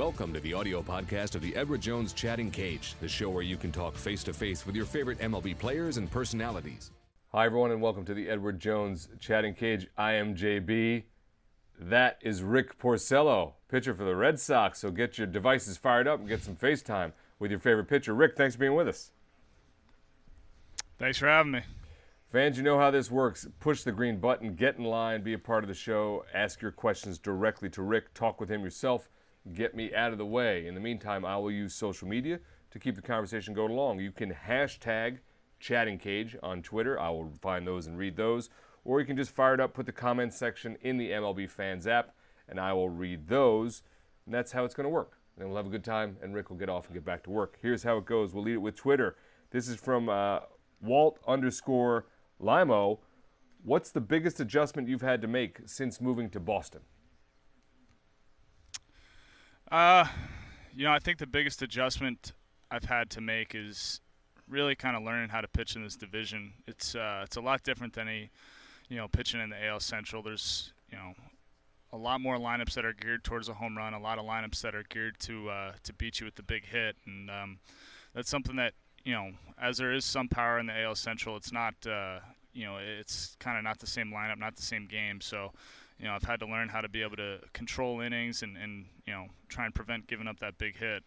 Welcome to the audio podcast of the Edward Jones Chatting Cage, the show where you can talk face to face with your favorite MLB players and personalities. Hi, everyone, and welcome to the Edward Jones Chatting Cage. I am JB. That is Rick Porcello, pitcher for the Red Sox. So get your devices fired up and get some FaceTime with your favorite pitcher. Rick, thanks for being with us. Thanks for having me. Fans, you know how this works. Push the green button, get in line, be a part of the show, ask your questions directly to Rick, talk with him yourself, get me out of the way. In the meantime, I will use social media to keep the conversation going along. You can hashtag chatting cage on Twitter. I will find those and read those. Or you can just fire it up, put the comments section in the MLB Fans app, and I will read those. And that's how it's going to work. And we'll have a good time, and Rick will get off and get back to work. Here's how it goes. We'll lead it with Twitter. This is from uh, Walt underscore Limo, what's the biggest adjustment you've had to make since moving to Boston? Uh, you know, I think the biggest adjustment I've had to make is really kind of learning how to pitch in this division. It's uh, it's a lot different than a, you know, pitching in the AL Central. There's you know, a lot more lineups that are geared towards a home run. A lot of lineups that are geared to uh, to beat you with the big hit, and um, that's something that you know, as there is some power in the AL Central, it's not, uh, you know, it's kind of not the same lineup, not the same game. So, you know, I've had to learn how to be able to control innings and, and you know, try and prevent giving up that big hit.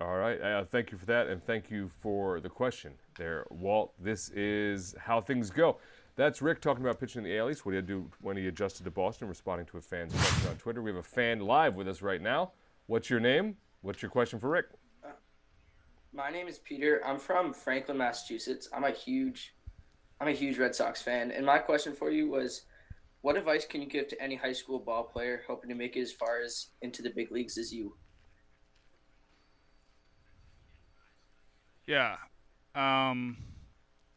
All right. Uh, thank you for that, and thank you for the question there, Walt. This is how things go. That's Rick talking about pitching in the AL East. What did he do when he adjusted to Boston, responding to a fan's question on Twitter. We have a fan live with us right now. What's your name? What's your question for Rick? My name is Peter. I'm from Franklin, Massachusetts. I'm a huge I'm a huge Red Sox fan. And my question for you was what advice can you give to any high school ball player hoping to make it as far as into the big leagues as you? Yeah. Um,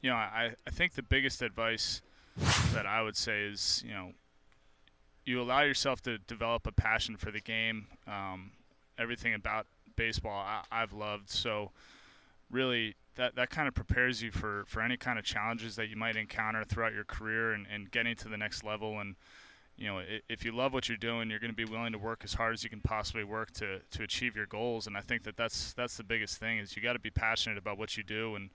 you know, I, I think the biggest advice that I would say is, you know, you allow yourself to develop a passion for the game. Um, everything about baseball I, I've loved. So really that, that kind of prepares you for, for any kind of challenges that you might encounter throughout your career and, and getting to the next level. And, you know, if you love what you're doing, you're going to be willing to work as hard as you can possibly work to, to achieve your goals. And I think that that's, that's the biggest thing is you got to be passionate about what you do. And,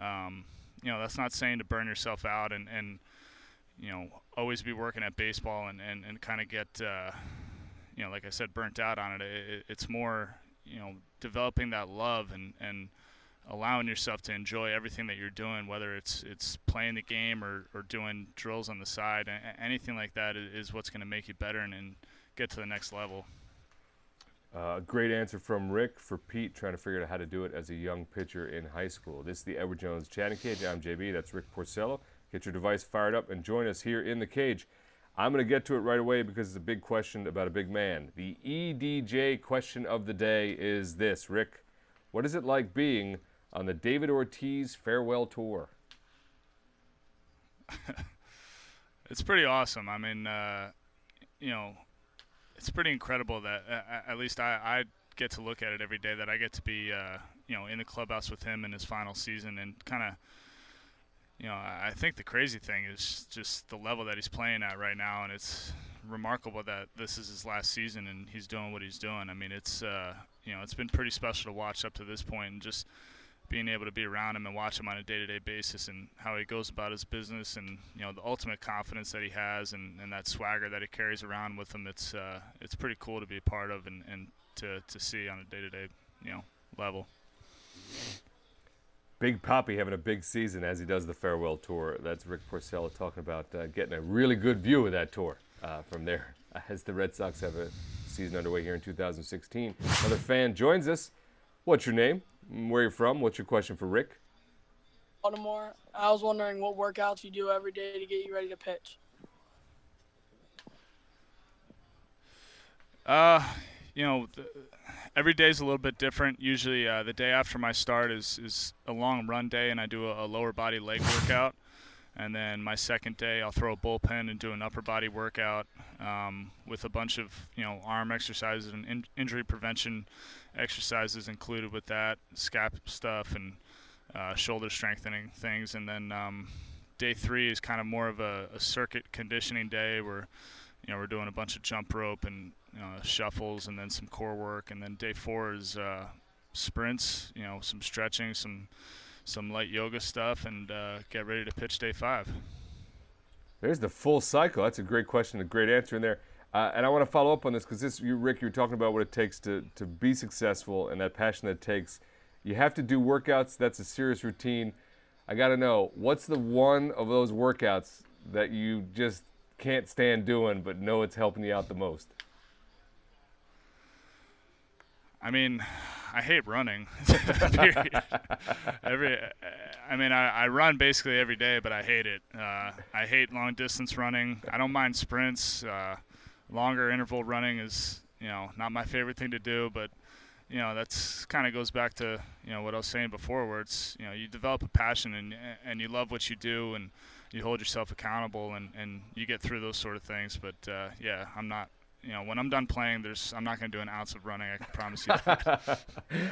um, you know, that's not saying to burn yourself out and, and you know, always be working at baseball and, and, and kind of get, uh, you know, like I said, burnt out on it. it. It's more, you know, developing that love and, and allowing yourself to enjoy everything that you're doing, whether it's it's playing the game or, or doing drills on the side, anything like that is what's going to make you better and, and, get to the next level. Uh, a great answer from Rick for Pete trying to figure out how to do it as a young pitcher in high school. This is the Edward Jones chatting cage. I'm JB. That's Rick Porcello. Get your device fired up and join us here in the cage. I'm going to get to it right away because it's a big question about a big man. The EDJ question of the day is this Rick, what is it like being on the David Ortiz farewell tour? it's pretty awesome. I mean, uh, you know, it's pretty incredible that uh, at least I, I, get to look at it every day. That I get to be, uh, you know, in the clubhouse with him in his final season and kind of you know, I think the crazy thing is just the level that he's playing at right now, and it's remarkable that this is his last season and he's doing what he's doing. I mean, it's uh, you know, it's been pretty special to watch up to this point, and just being able to be around him and watch him on a day-to-day basis and how he goes about his business, and you know, the ultimate confidence that he has and, and that swagger that he carries around with him. It's uh, it's pretty cool to be a part of and, and to to see on a day-to-day you know level. Big Poppy having a big season as he does the farewell tour. That's Rick Porcello talking about uh, getting a really good view of that tour uh, from there as the Red Sox have a season underway here in 2016. Another fan joins us. What's your name? Where are you from? What's your question for Rick? Baltimore. I was wondering what workouts you do every day to get you ready to pitch. Uh, you know, the, every day is a little bit different. Usually, uh, the day after my start is is a long run day, and I do a, a, lower body leg workout. And then my second day, I'll throw a bullpen and do an upper body workout um, with a bunch of you know arm exercises and in- injury prevention exercises included with that, scap stuff and uh, shoulder strengthening things. And then um, day three is kind of more of a, a circuit conditioning day where you know we're doing a bunch of jump rope and know, shuffles and then some core work, and then day four is uh, sprints. You know, some stretching, some some light yoga stuff, and uh, get ready to pitch day five. There's the full cycle. That's a great question, a great answer in there. Uh, and I want to follow up on this because this, you, Rick, you're talking about what it takes to, to be successful and that passion that takes. You have to do workouts. That's a serious routine. I got to know what's the one of those workouts that you just can't stand doing, but know it's helping you out the most. I mean, I hate running. every, I mean, I, I run basically every day, but I hate it. Uh, I hate long distance running. I don't mind sprints. Uh, longer interval running is, you know, not my favorite thing to do, but you know that's kind of goes back to you know what I was saying before, where it's you know you develop a passion and and you love what you do and you hold yourself accountable and and you get through those sort of things. But uh, yeah, I'm not you know, when I'm done playing, there's I'm not going to do an ounce of running. I can promise you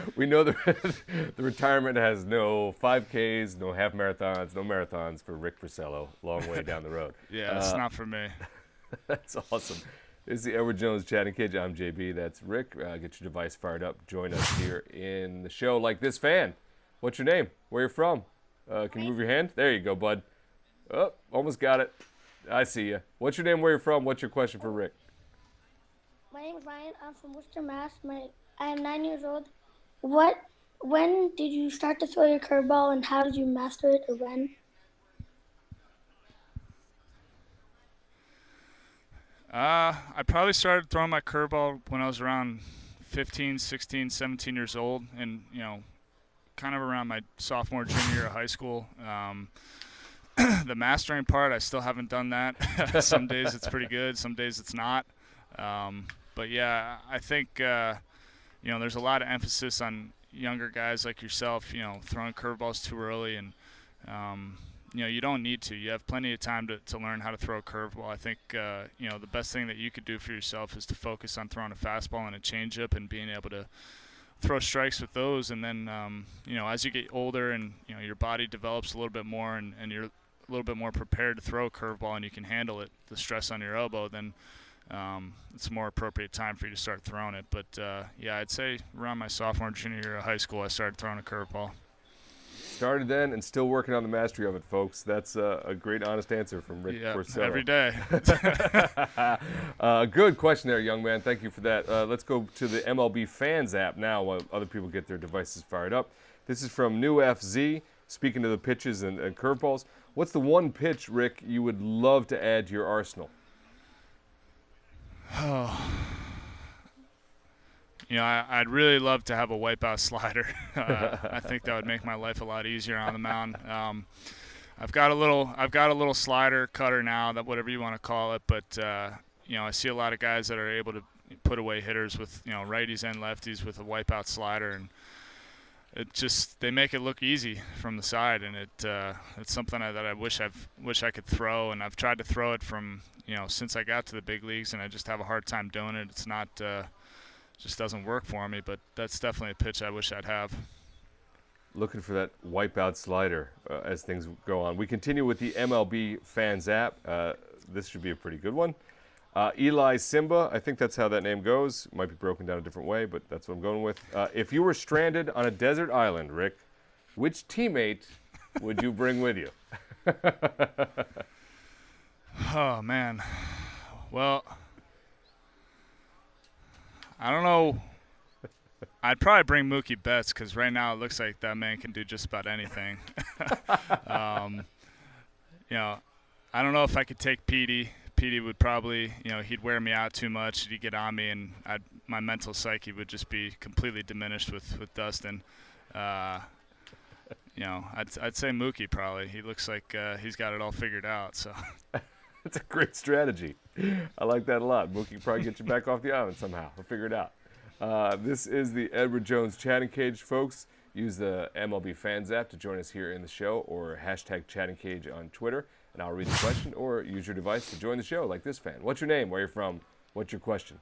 we know the the retirement has no 5Ks, no half marathons, no marathons for Rick Porcello. Long way down the road. yeah, that's uh, not for me. that's awesome. This is the Edward Jones chatting cage. I'm JB. That's Rick. Uh, get your device fired up. Join us here in the show like this fan. What's your name? Where you from? Uh, can you move your hand? There you go, bud. Oh, almost got it. I see you. What's your name? Where you from? What's your question for Rick? My name is Ryan. I'm from Worcester, Mass. My I am nine years old. What? When did you start to throw your curveball, and how did you master it, or when? Uh, I probably started throwing my curveball when I was around 15, 16, 17 years old, and you know, kind of around my sophomore, junior year of high school. Um, the mastering part, I still haven't done that. some days it's pretty good, some days it's not. Um, but yeah, I think uh, you know there's a lot of emphasis on younger guys like yourself. You know, throwing curveballs too early, and um, you know you don't need to. You have plenty of time to, to learn how to throw a curveball. I think uh, you know the best thing that you could do for yourself is to focus on throwing a fastball and a changeup and being able to throw strikes with those. And then um, you know as you get older and you know your body develops a little bit more and, and you're a little bit more prepared to throw a curveball and you can handle it, the stress on your elbow, then um, it's a more appropriate time for you to start throwing it. But uh, yeah, I'd say around my sophomore junior year of high school, I started throwing a curveball. Started then and still working on the mastery of it, folks. That's uh, a great, honest answer from Rick yeah, Porcello. Every day. uh, good question there, young man. Thank you for that. Uh, let's go to the MLB Fans app now while other people get their devices fired up. This is from New FZ, speaking to the pitches and, and curveballs. What's the one pitch, Rick, you would love to add to your arsenal? Oh. You know, I, would really love to have a wipeout slider. Uh, I think that would make my life a lot easier on the mound. Um, I've got a little, I've got a little slider cutter now, that whatever you want to call it. But uh, you know, I see a lot of guys that are able to put away hitters with you know righties and lefties with a wipeout slider, and it just they make it look easy from the side, and it uh, it's something that I wish I've wish I could throw, and I've tried to throw it from you know since I got to the big leagues, and I just have a hard time doing it. It's not uh, just doesn't work for me, but that's definitely a pitch I wish I'd have. Looking for that wipeout slider uh, as things go on. We continue with the MLB Fans app. Uh, this should be a pretty good one. Uh, Eli Simba, I think that's how that name goes. Might be broken down a different way, but that's what I'm going with. Uh, if you were stranded on a desert island, Rick, which teammate would you bring with you? Oh man. Well, I don't know. I'd probably bring Mookie Betts because right now it looks like that man can do just about anything. um, you know, I don't know if I could take Petey. Petey would probably, you know, he'd wear me out too much. He'd get on me, and I'd, my mental psyche would just be completely diminished with with Dustin. Uh, you know, I'd I'd say Mookie probably. He looks like uh, he's got it all figured out. So. That's a great strategy. I like that a lot. Mookie can probably get you back off the island somehow. We'll figure it out. Uh, this is the Edward Jones chatting cage, folks. Use the MLB Fans app to join us here in the show or hashtag chatting cage on Twitter, and I'll read the question or use your device to join the show like this fan. What's your name? Where you from? What's your question?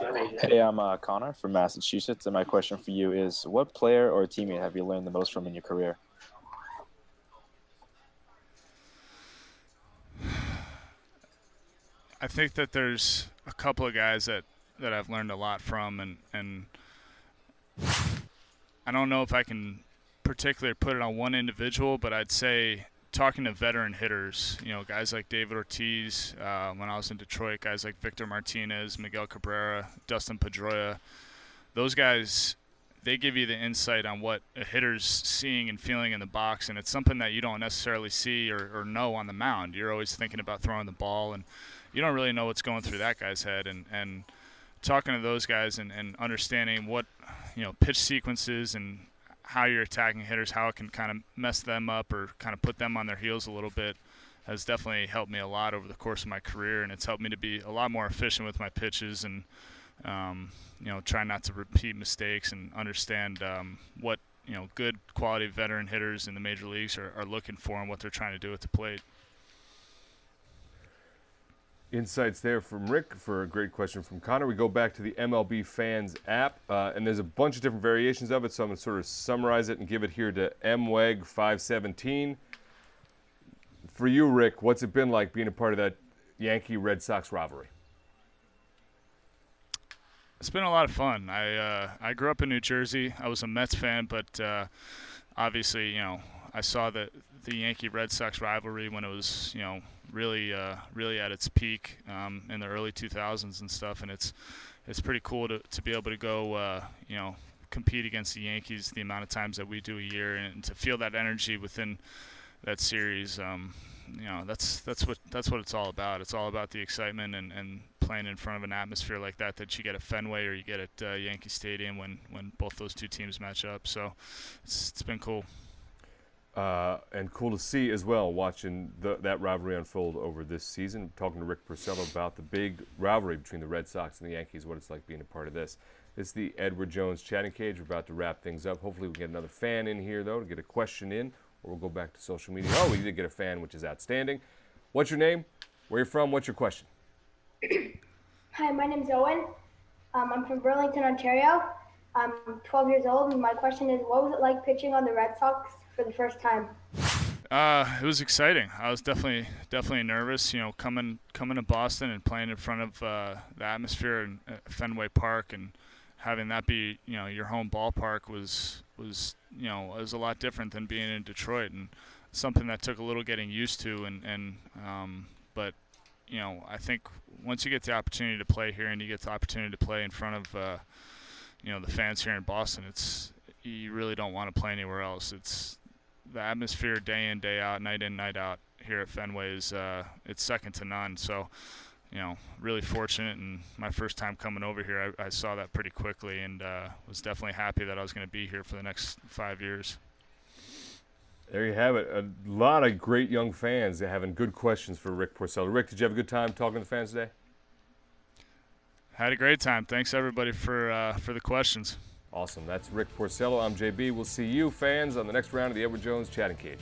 Hey, I'm uh, Connor from Massachusetts, and my question for you is what player or teammate have you learned the most from in your career? I think that there's a couple of guys that, that I've learned a lot from, and and I don't know if I can particularly put it on one individual, but I'd say talking to veteran hitters, you know, guys like David Ortiz, uh, when I was in Detroit, guys like Victor Martinez, Miguel Cabrera, Dustin Pedroia, those guys, they give you the insight on what a hitter's seeing and feeling in the box, and it's something that you don't necessarily see or, or know on the mound. You're always thinking about throwing the ball, and you don't really know what's going through that guy's head. And, and talking to those guys and, and understanding what, you know, pitch sequences and how you're attacking hitters, how it can kind of mess them up or kind of put them on their heels a little bit has definitely helped me a lot over the course of my career, and it's helped me to be a lot more efficient with my pitches and um, you know try not to repeat mistakes and understand um, what you know good quality veteran hitters in the major leagues are, are looking for and what they're trying to do at the plate insights there from Rick for a great question from Connor. We go back to the MLB Fans app, uh, and there's a bunch of different variations of it, so I'm going to sort of summarize it and give it here to MWEG517. For you, Rick, what's it been like being a part of that Yankee Red Sox rivalry? It's been a lot of fun. I uh, I grew up in New Jersey. I was a Mets fan, but uh, obviously, you know, I saw the the Yankee Red Sox rivalry when it was, you know, really uh, really at its peak um, in the early 2000s and stuff. And it's it's pretty cool to, to be able to go uh, you know compete against the Yankees the amount of times that we do a year and to feel that energy within that series. Um, you know that's that's what that's what it's all about. It's all about the excitement and, and playing in front of an atmosphere like that that you get at Fenway or you get at uh, Yankee Stadium when, when both those two teams match up. So it's, it's been cool. Uh, and cool to see as well, watching the, that rivalry unfold over this season. Talking to Rick Porcello about the big rivalry between the Red Sox and the Yankees, what it's like being a part of this. This is the Edward Jones chatting cage. We're about to wrap things up. Hopefully, we get another fan in here, though, to get a question in, or we'll go back to social media. Oh, we did get a fan, which is outstanding. What's your name? Where you from? What's your question? Hi, my name's Owen. Um, I'm from Burlington, Ontario. I'm 12 years old, and my question is, what was it like pitching on the Red Sox for the first time? Uh, it was exciting. I was definitely definitely nervous. You know, coming coming to Boston and playing in front of uh, the atmosphere in uh, Fenway Park and having that be you know your home ballpark was was you know was a lot different than being in Detroit and something that took a little getting used to and and um, but you know I think once you get the opportunity to play here and you get the opportunity to play in front of uh, you know the fans here in Boston, it's you really don't want to play anywhere else. It's the atmosphere day in day out, night in night out here at Fenway is uh, it's second to none. So, you know, really fortunate. And my first time coming over here, I, I saw that pretty quickly, and uh, was definitely happy that I was going to be here for the next five years. There you have it. A lot of great young fans having good questions for Rick Porcello. Rick, did you have a good time talking to the fans today? Had a great time. Thanks everybody for uh, for the questions. Awesome. That's Rick Porcello. I'm JB. We'll see you fans on the next round of the Edward Jones Chatting Cage.